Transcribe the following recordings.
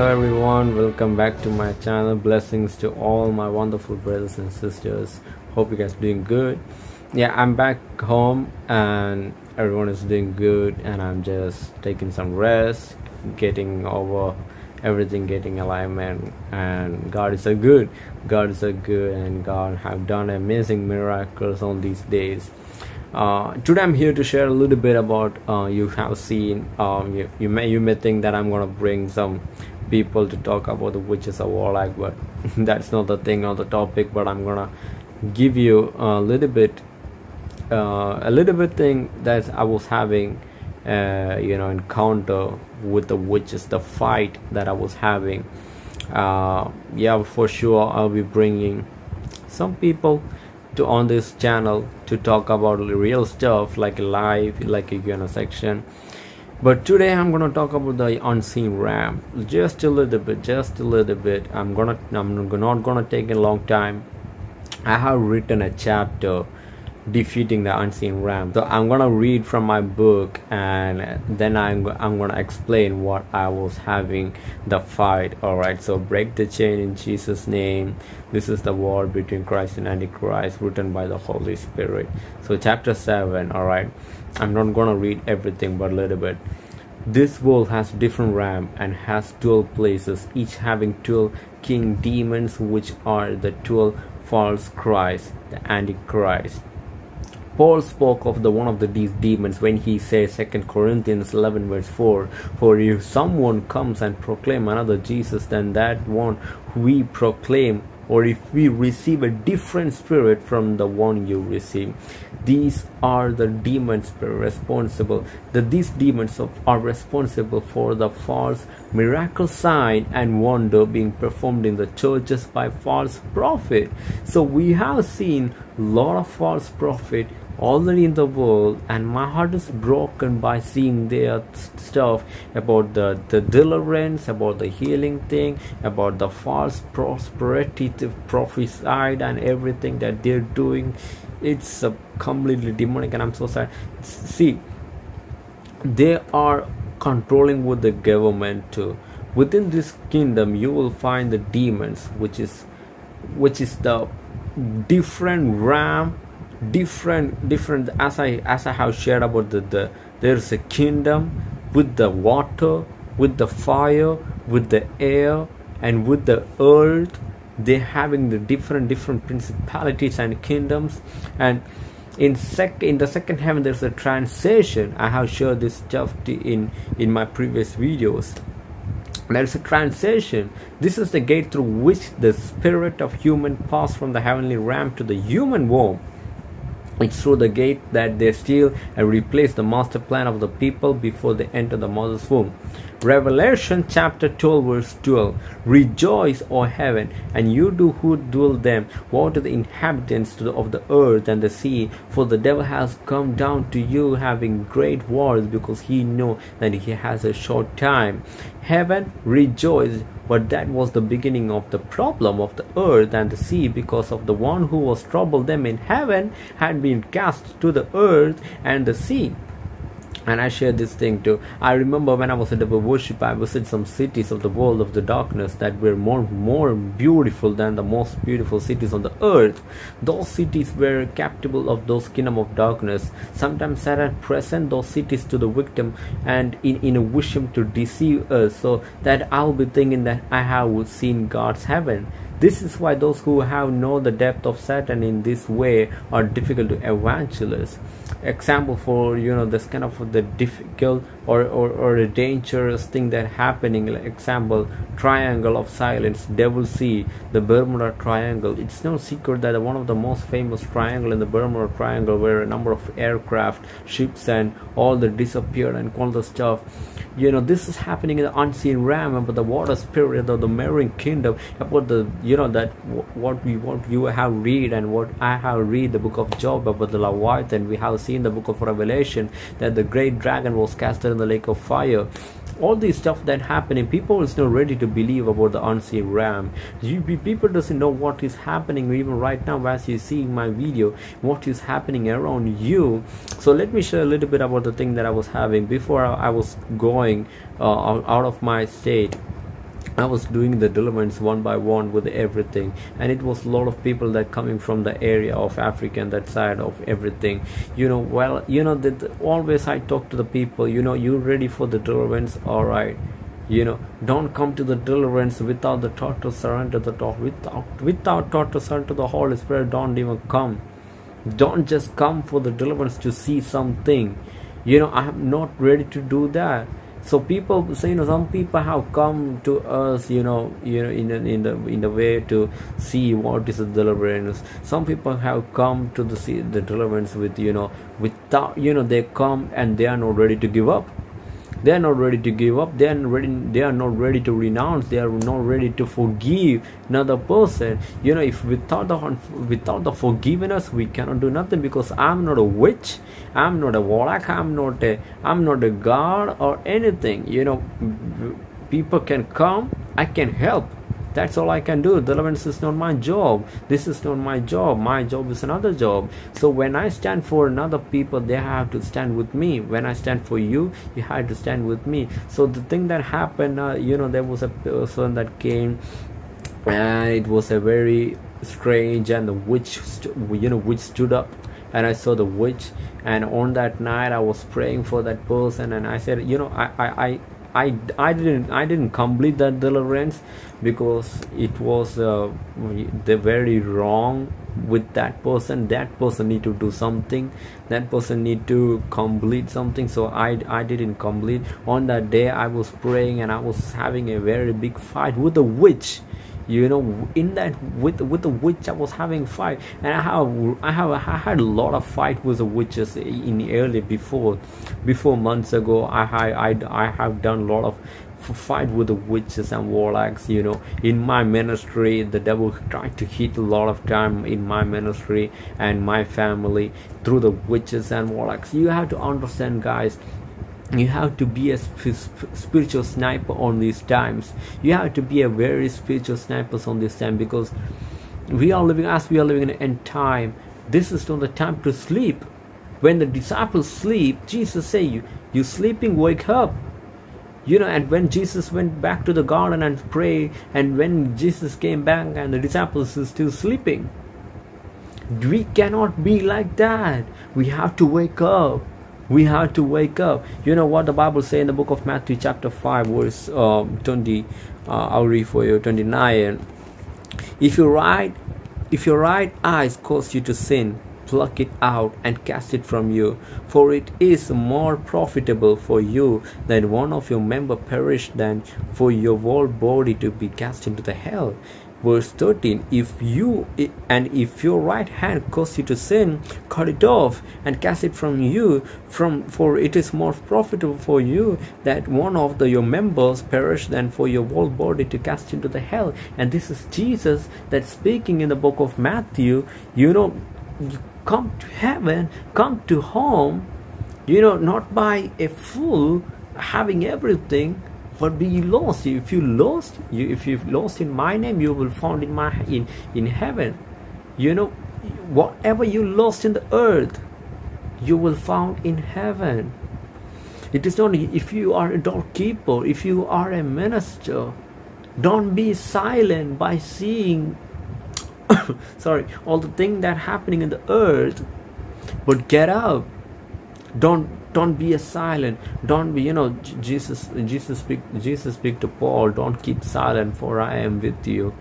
Hello everyone, welcome back to my channel. Blessings to all my wonderful brothers and sisters. Hope you guys are doing good. Yeah, I'm back home and everyone is doing good and I'm just taking some rest, getting over everything getting alignment and God is so good. God is so good and God have done amazing miracles on these days. Uh, today I'm here to share a little bit about uh, you have seen um, you, you may you may think that I'm gonna bring some people to talk about the witches of warlock but that's not the thing on the topic but I'm gonna give you a little bit uh, a little bit thing that I was having uh, you know encounter with the witches the fight that I was having. Uh, yeah for sure I'll be bringing some people to on this channel to talk about real stuff like live like you know section but today i'm gonna talk about the unseen realm just a little bit just a little bit. I'm gonna i'm not gonna take a long time. I have written a chapter defeating the unseen realm. So i'm gonna read from my book and then i'm, I'm gonna explain what i was having the fight. All right so break the chain in jesus name. This is the war between christ and antichrist written by the holy spirit. So chapter 7 all right. I'm not gonna read everything but a little bit. This world has different realm and has 12 places each having 12 king demons which are the 12 false christ the antichrist Paul spoke of the one of the, these demons when he says 2 Corinthians 11 verse 4 for if someone comes and proclaim another Jesus than that one we proclaim or if we receive a different spirit from the one you receive. These are the demons responsible that these demons are responsible for the false miracle sign and wonder being performed in the churches by false prophet. So we have seen lot of false prophet already in the world and my heart is broken by seeing their stuff about the, the deliverance about the healing thing about the false prosperity prophesied and everything that they're doing. It's uh, completely demonic and i'm so sad. See they are controlling with the government too. Within this kingdom you will find the demons which is which is the different ram different different as i as i have shared about the, the there's a kingdom with the water with the fire with the air and with the earth. They having the different different principalities and kingdoms. And in sec in the second heaven there's a transition. I have shared this stuff in in my previous videos. There's a transition. This is the gate through which the spirit of human pass from the heavenly realm to the human womb it's through the gate that they steal and replace the master plan of the people before they enter the mother's womb. Revelation chapter 12 verse 12 Rejoice, O heaven, and you do who dwell them. Woe to the inhabitants of the earth and the sea, for the devil has come down to you having great wars, because he know that he has a short time. Heaven rejoice, but that was the beginning of the problem of the earth and the sea, because of the one who was troubled them in heaven had been cast to the earth and the sea and I share this thing too. I remember when I was at the worship, I visited some cities of the world of the darkness that were more more beautiful than the most beautiful cities on the earth. Those cities were capable of those kingdom of darkness. Sometimes Satan present those cities to the victim and in, in a wish him to deceive us so that I'll be thinking that I have seen God's heaven this is why those who have know the depth of Satan in this way are difficult to evangelize. Example for you know this kind of the difficult or, or, or a dangerous thing that happening like example triangle of silence devil sea the bermuda triangle. It's no secret that one of the most famous triangle in the bermuda triangle where a number of aircraft ships and all the disappeared and all the stuff. You know this is happening in the unseen realm about the water spirit of the marine kingdom about the you know that what we what you have read and what i have read the book of job about the leviathan. We have seen the book of revelation that the great dragon was casted in the lake of fire. All these stuff that happening people is not ready to believe about the unseen realm. You, people doesn't know what is happening even right now as you see my video what is happening around you. So let me share a little bit about the thing that i was having before i, was going uh, out of my state I was doing the deliverance one by one with everything, and it was a lot of people that coming from the area of Africa and that side of everything. You know, well, you know that always I talk to the people. You know, you ready for the deliverance? All right. You know, don't come to the deliverance without the total surrender the thought without without total surrender to the Holy Spirit. Don't even come. Don't just come for the deliverance to see something. You know, I'm not ready to do that so people so you know some people have come to us you know you know in in the in the way to see what is the deliverance. Some people have come to the see the deliverance with you know without you know they come and they are not ready to give up they are not ready to give up. They are ready they are not ready to renounce. They are not ready to forgive another person. You know if without the without the forgiveness we cannot do nothing because i'm not a witch. I'm not a warlock. I'm not a i'm not a god or anything. You know people can come. I can help that's all i can do. Deliverance is not my job. This is not my job. My job is another job. So when i stand for another people they have to stand with me. When i stand for you you have to stand with me. So the thing that happened uh, you know there was a person that came and it was a very strange and the witch you know witch stood up and i saw the witch. And on that night i was praying for that person and i said you know i i, I I, I didn't I didn't complete that deliverance because it was uh, the very wrong with that person. That person need to do something. That person need to complete something. So I, I didn't complete. On that day I was praying and I was having a very big fight with the witch you know in that with with the witch i was having fight. And i have i have i had a lot of fight with the witches in early before before months ago. I i i have done a lot of fight with the witches and warlocks you know. In my ministry the devil tried to hit a lot of time in my ministry and my family through the witches and warlocks. You have to understand guys you have to be a spiritual sniper on these times. You have to be a very spiritual sniper on this time because we are living as we are living in an end time this is not the time to sleep. When the disciples sleep jesus say you you sleeping wake up. You know and when jesus went back to the garden and pray and when jesus came back and the disciples are still sleeping we cannot be like that. We have to wake up we have to wake up. You know what the bible say in the book of matthew chapter 5 verse um, 20 uh, i'll read for you 29 if your right if your right eyes cause you to sin pluck it out and cast it from you for it is more profitable for you that one of your member perish than for your whole body to be cast into the hell verse 13 if you and if your right hand cause you to sin cut it off and cast it from you from for it is more profitable for you that one of the, your members perish than for your whole body to cast into the hell. And this is jesus that speaking in the book of matthew you know you come to heaven come to home you know not by a fool having everything but be lost. If you lost you if you lost in my name you will found in my in in heaven. You know whatever you lost in the earth you will found in heaven. It is not if you are a doorkeeper if you are a minister don't be silent by seeing sorry all the thing that happening in the earth. But get up. Don't don't be a silent. Don't be you know jesus jesus speak jesus speak to paul don't keep silent for i am with you.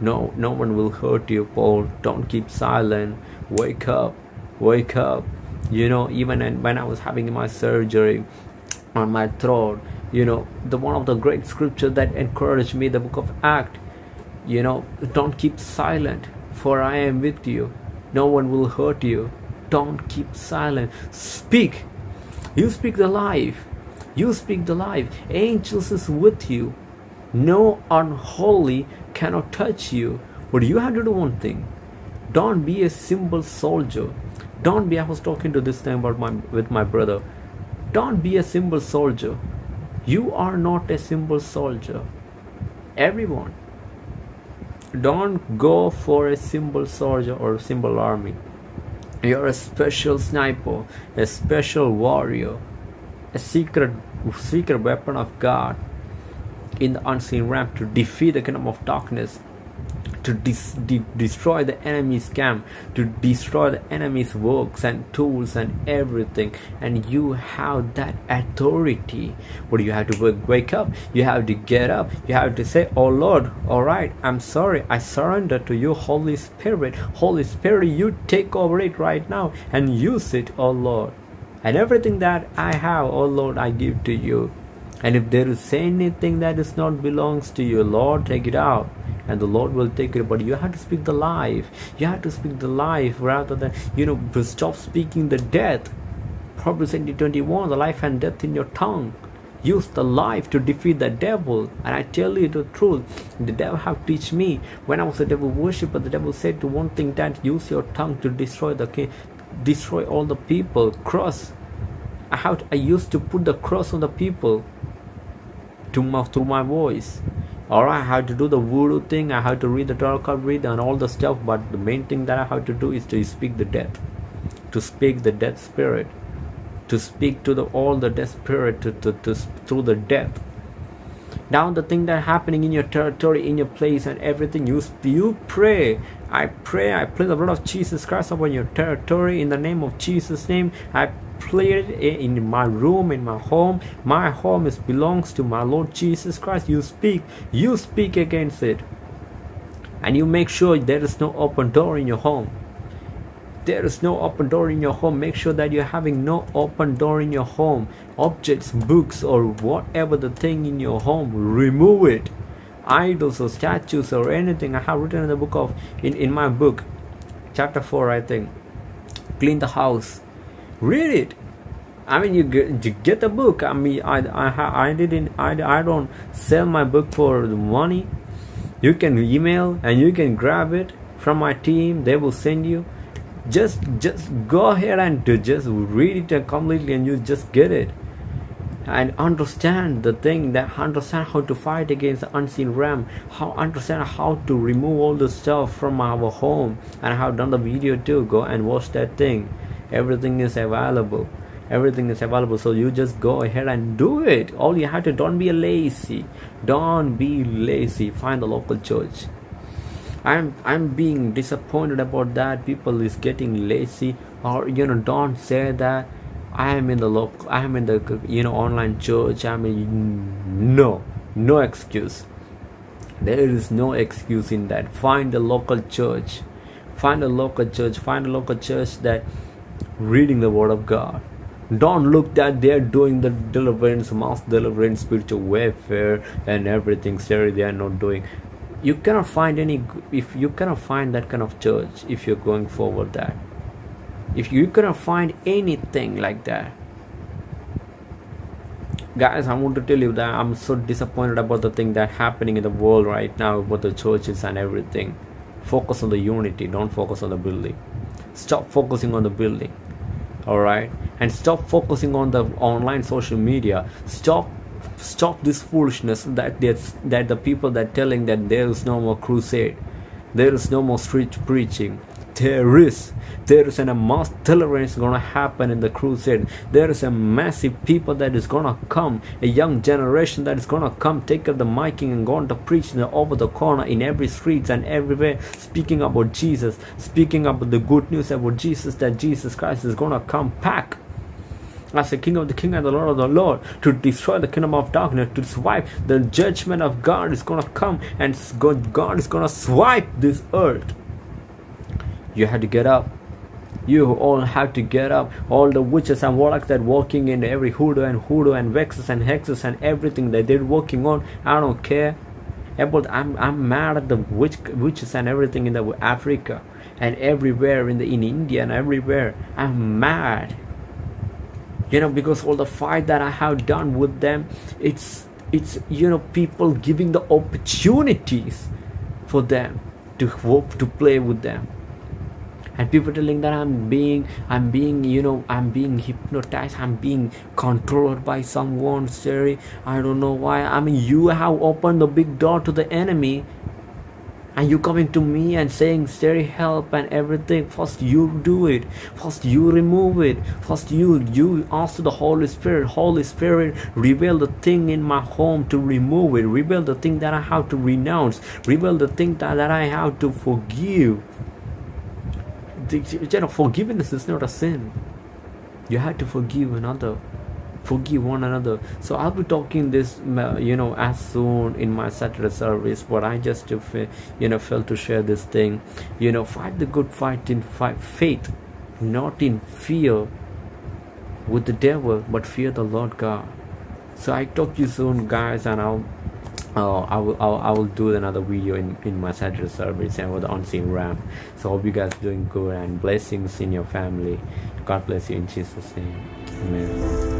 No no one will hurt you paul. Don't keep silent. Wake up. Wake up. You know even when i was having my surgery on my throat you know the one of the great scripture that encouraged me the book of act you know don't keep silent for i am with you. No one will hurt you. Don't keep silent. Speak you speak the life. You speak the life. Angels is with you. No unholy cannot touch you. But you have to do one thing. Don't be a simple soldier. Don't be. I was talking to this thing about my with my brother. Don't be a simple soldier. You are not a simple soldier. Everyone. Don't go for a simple soldier or simple army. You're a special sniper, a special warrior, a secret secret weapon of God. in the unseen realm to defeat the kingdom of darkness to dis- de- destroy the enemy's camp, to destroy the enemy's works and tools and everything. And you have that authority. What do you have to wake up? You have to get up. You have to say, Oh Lord, all right, I'm sorry. I surrender to you, Holy Spirit. Holy Spirit, you take over it right now and use it, oh Lord. And everything that I have, oh Lord, I give to you. And if there is anything that is not belongs to you, Lord, take it out and the Lord will take it. But you have to speak the life. You have to speak the life rather than you know stop speaking the death. Proverbs 21, the life and death in your tongue. Use the life to defeat the devil. And I tell you the truth, the devil have teach me. When I was a devil worshipper, the devil said to one thing that use your tongue to destroy the king, destroy all the people. Cross. I have I used to put the cross on the people to my, through my voice or I have to do the voodoo thing, I have to read the tarot card read and all the stuff, but the main thing that I have to do is to speak the death, to speak the death spirit, to speak to the all the death spirit to, to, to through the death. Now the thing that happening in your territory, in your place, and everything you you pray. I pray, I pray the blood of Jesus Christ upon your territory in the name of Jesus' name. I it in my room, in my home. My home is belongs to my Lord Jesus Christ. You speak, you speak against it. And you make sure there is no open door in your home. There is no open door in your home. Make sure that you're having no open door in your home. Objects, books, or whatever the thing in your home, remove it. Idols or statues or anything. I have written in the book of in, in my book, chapter 4, I think. Clean the house read it I mean, you get, you get the book. I mean, I, I, I didn't, I, I don't sell my book for money. You can email and you can grab it from my team. They will send you. Just, just go ahead and just read it completely, and you just get it and understand the thing that understand how to fight against the unseen realm how understand how to remove all the stuff from our home and I have done the video too go and watch that thing everything is available everything is available. So you just go ahead and do it. All you have to don't be lazy. Don't be lazy. Find the local church. I'm i'm being disappointed about that. People is getting lazy. Or you know don't say that i am in the local i am in the you know online church. I mean no no excuse. There is no excuse in that. Find a local church. Find a local church. Find a local church that reading the word of god don't look that they're doing the deliverance mass deliverance spiritual warfare and everything sorry they are not doing. You cannot find any if you cannot find that kind of church if you're going forward that. If you cannot find anything like that. Guys i want to tell you that i'm so disappointed about the thing that happening in the world right now about the churches and everything. Focus on the unity don't focus on the building. Stop focusing on the building all right? And stop focusing on the online social media. Stop stop this foolishness that that the people that telling that there is no more crusade. There is no more street preaching there is there is a mass deliverance gonna happen in the crusade. There is a massive people that is gonna come a young generation that is gonna come take up the miking and going to preach over the corner in every streets and everywhere speaking about jesus speaking about the good news about jesus that jesus christ is gonna come back as the King of the King and the Lord of the Lord to destroy the kingdom of darkness, to swipe. The judgment of God is gonna come and God is gonna swipe this earth you had to get up. You all have to get up. All the witches and warlocks that working in every hoodoo and hoodoo and vexes and hexes and everything that they're working on i don't care. About i'm i'm mad at the witch witches and everything in the africa and everywhere in the in india and everywhere. I'm mad. You know because all the fight that i have done with them it's it's you know people giving the opportunities for them to hope to play with them and people telling that i'm being i'm being you know i'm being hypnotized i'm being controlled by someone sorry i don't know why. I mean you have opened the big door to the enemy and you coming to me and saying Siri help and everything. First you do it. First you remove it. First you you ask the Holy Spirit Holy Spirit reveal the thing in my home to remove it. Reveal the thing that I have to renounce. Reveal the thing that, that I have to forgive you know forgiveness is not a sin. You have to forgive another forgive one another. So i'll be talking this uh, you know as soon in my saturday service but i just you know felt to share this thing. You know fight the good fight in fight, faith not in fear with the devil but fear the lord god. So i talk to you soon guys and i'll uh, I will I'll, I will do another video in, in my Saturday service and with the unseen ram. So hope you guys doing good and blessings in your family. God bless you in Jesus' name. Amen.